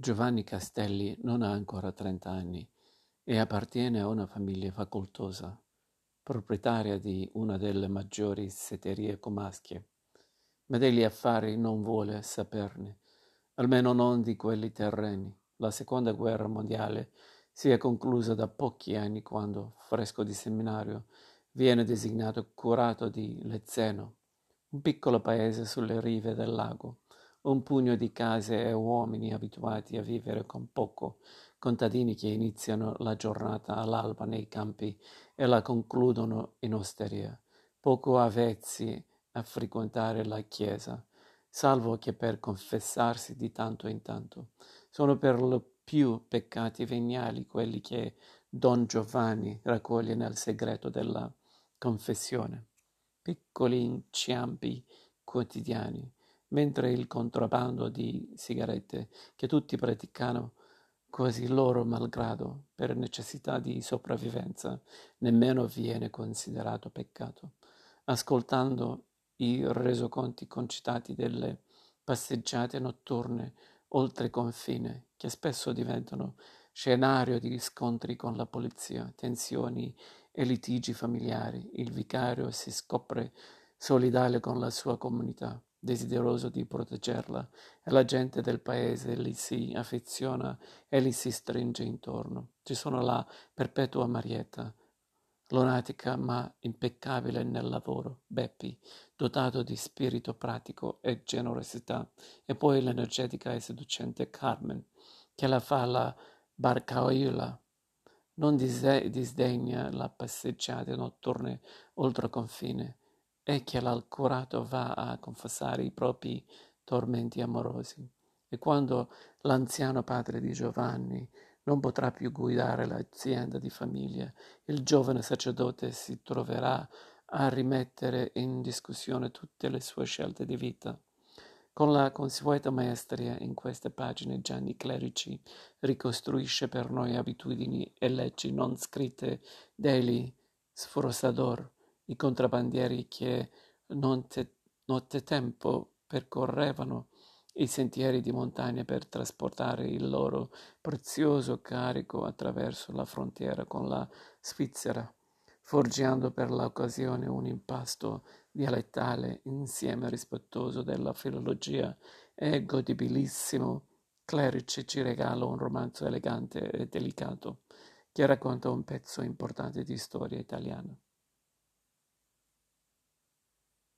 Giovanni Castelli non ha ancora trent'anni e appartiene a una famiglia facoltosa, proprietaria di una delle maggiori setterie comasche, ma degli affari non vuole saperne, almeno non di quelli terreni. La seconda guerra mondiale si è conclusa da pochi anni quando, fresco di seminario, viene designato curato di Lezzeno, un piccolo paese sulle rive del lago un pugno di case e uomini abituati a vivere con poco, contadini che iniziano la giornata all'alba nei campi e la concludono in osteria, poco avvezzi a frequentare la chiesa, salvo che per confessarsi di tanto in tanto. Sono per lo più peccati veniali quelli che Don Giovanni raccoglie nel segreto della confessione. Piccoli inciampi quotidiani mentre il contrabbando di sigarette che tutti praticano quasi loro malgrado per necessità di sopravvivenza nemmeno viene considerato peccato. Ascoltando i resoconti concitati delle passeggiate notturne oltre confine, che spesso diventano scenario di scontri con la polizia, tensioni e litigi familiari, il vicario si scopre solidale con la sua comunità desideroso di proteggerla, e la gente del paese gli si affeziona e gli si stringe intorno. Ci sono la perpetua Marietta, lunatica ma impeccabile nel lavoro, Beppi, dotato di spirito pratico e generosità, e poi l'energetica e seducente Carmen, che la fa la barcaola, non disdegna la passeggiata notturne oltre confine, e che l'alcurato va a confessare i propri tormenti amorosi. E quando l'anziano padre di Giovanni non potrà più guidare l'azienda di famiglia, il giovane sacerdote si troverà a rimettere in discussione tutte le sue scelte di vita. Con la consueta maestria in queste pagine Gianni Clerici ricostruisce per noi abitudini e leggi non scritte degli sforzatori i contrabbandieri che notte, nottetempo percorrevano i sentieri di montagna per trasportare il loro prezioso carico attraverso la frontiera con la Svizzera, forgiando per l'occasione un impasto dialettale insieme rispettoso della filologia e godibilissimo. Clerici ci regala un romanzo elegante e delicato che racconta un pezzo importante di storia italiana.